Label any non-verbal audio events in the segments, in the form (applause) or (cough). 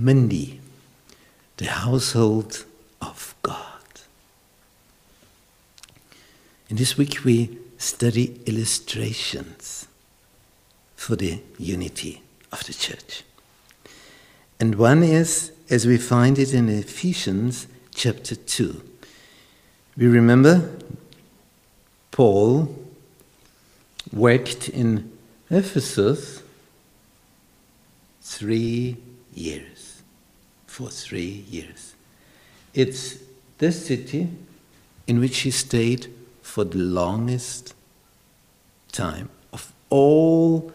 Monday, the household of God. In this week we study illustrations for the unity of the church. And one is, as we find it in Ephesians chapter 2. We remember Paul worked in Ephesus three years. For three years. It's the city in which he stayed for the longest time of all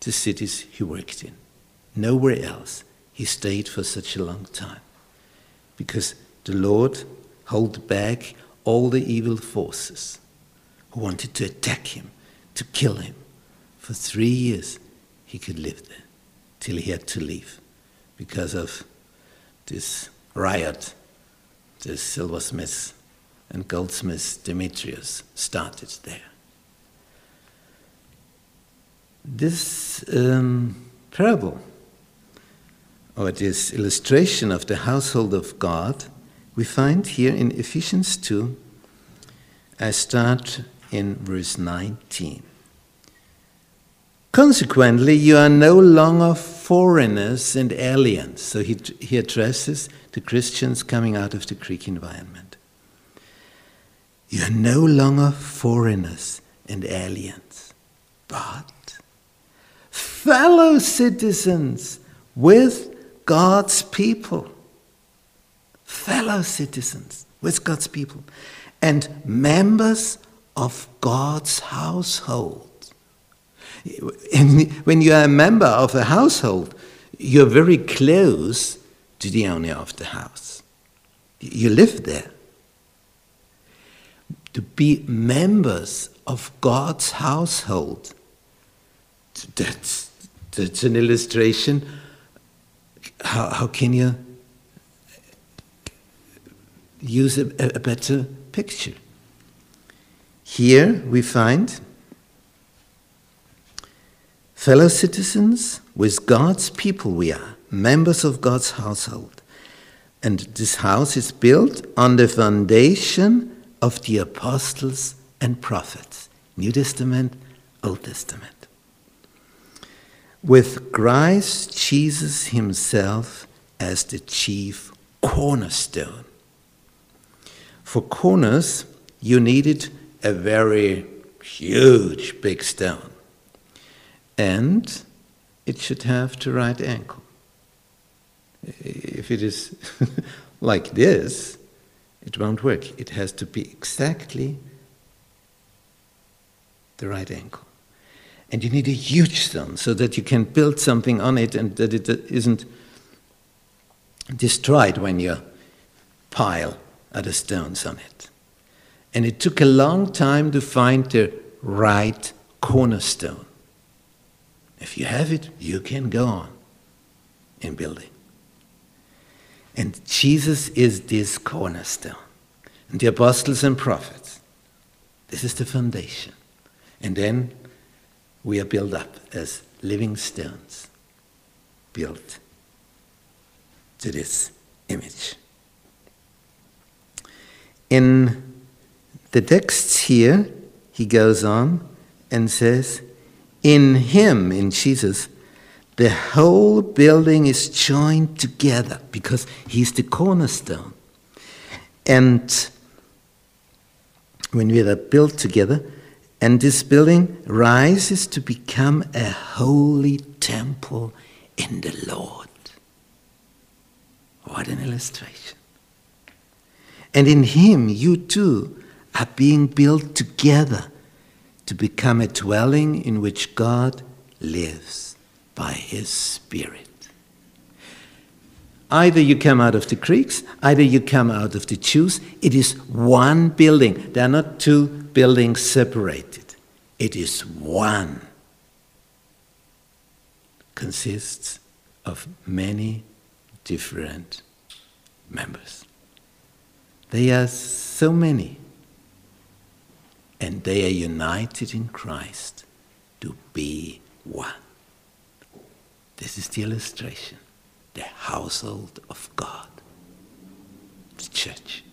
the cities he worked in. Nowhere else he stayed for such a long time. Because the Lord held back all the evil forces who wanted to attack him, to kill him. For three years he could live there till he had to leave because of this riot the silversmiths and goldsmiths Demetrius started there. This um, parable, or this illustration of the household of God, we find here in Ephesians 2. I start in verse 19. Consequently, you are no longer foreigners and aliens. So he, he addresses the Christians coming out of the Greek environment. You are no longer foreigners and aliens, but fellow citizens with God's people. Fellow citizens with God's people. And members of God's household. And when you are a member of a household, you're very close to the owner of the house. You live there. To be members of God's household, that's, that's an illustration. How, how can you use a, a better picture? Here we find fellow citizens with God's people, we are members of God's household. And this house is built on the foundation of the apostles and prophets, New Testament, Old Testament. With Christ Jesus Himself as the chief cornerstone. For corners, you needed a very huge big stone. And it should have the right angle. If it is (laughs) like this, it won't work. It has to be exactly the right angle. And you need a huge stone so that you can build something on it and that it isn't destroyed when you pile other stones on it. And it took a long time to find the right cornerstone. If you have it, you can go on in building. And Jesus is this cornerstone. And the apostles and prophets, this is the foundation. And then we are built up as living stones, built to this image. In the texts here, he goes on and says, In him, in Jesus, the whole building is joined together because he's the cornerstone. And when we are built together, and this building rises to become a holy temple in the Lord. What an illustration. And in him, you too are being built together to become a dwelling in which God lives by His Spirit. Either you come out of the Greeks, either you come out of the Jews. It is one building. They are not two buildings separated. It is one. Consists of many different members. They are so many and they are united in Christ to be one. This is the illustration. the household of God, the church.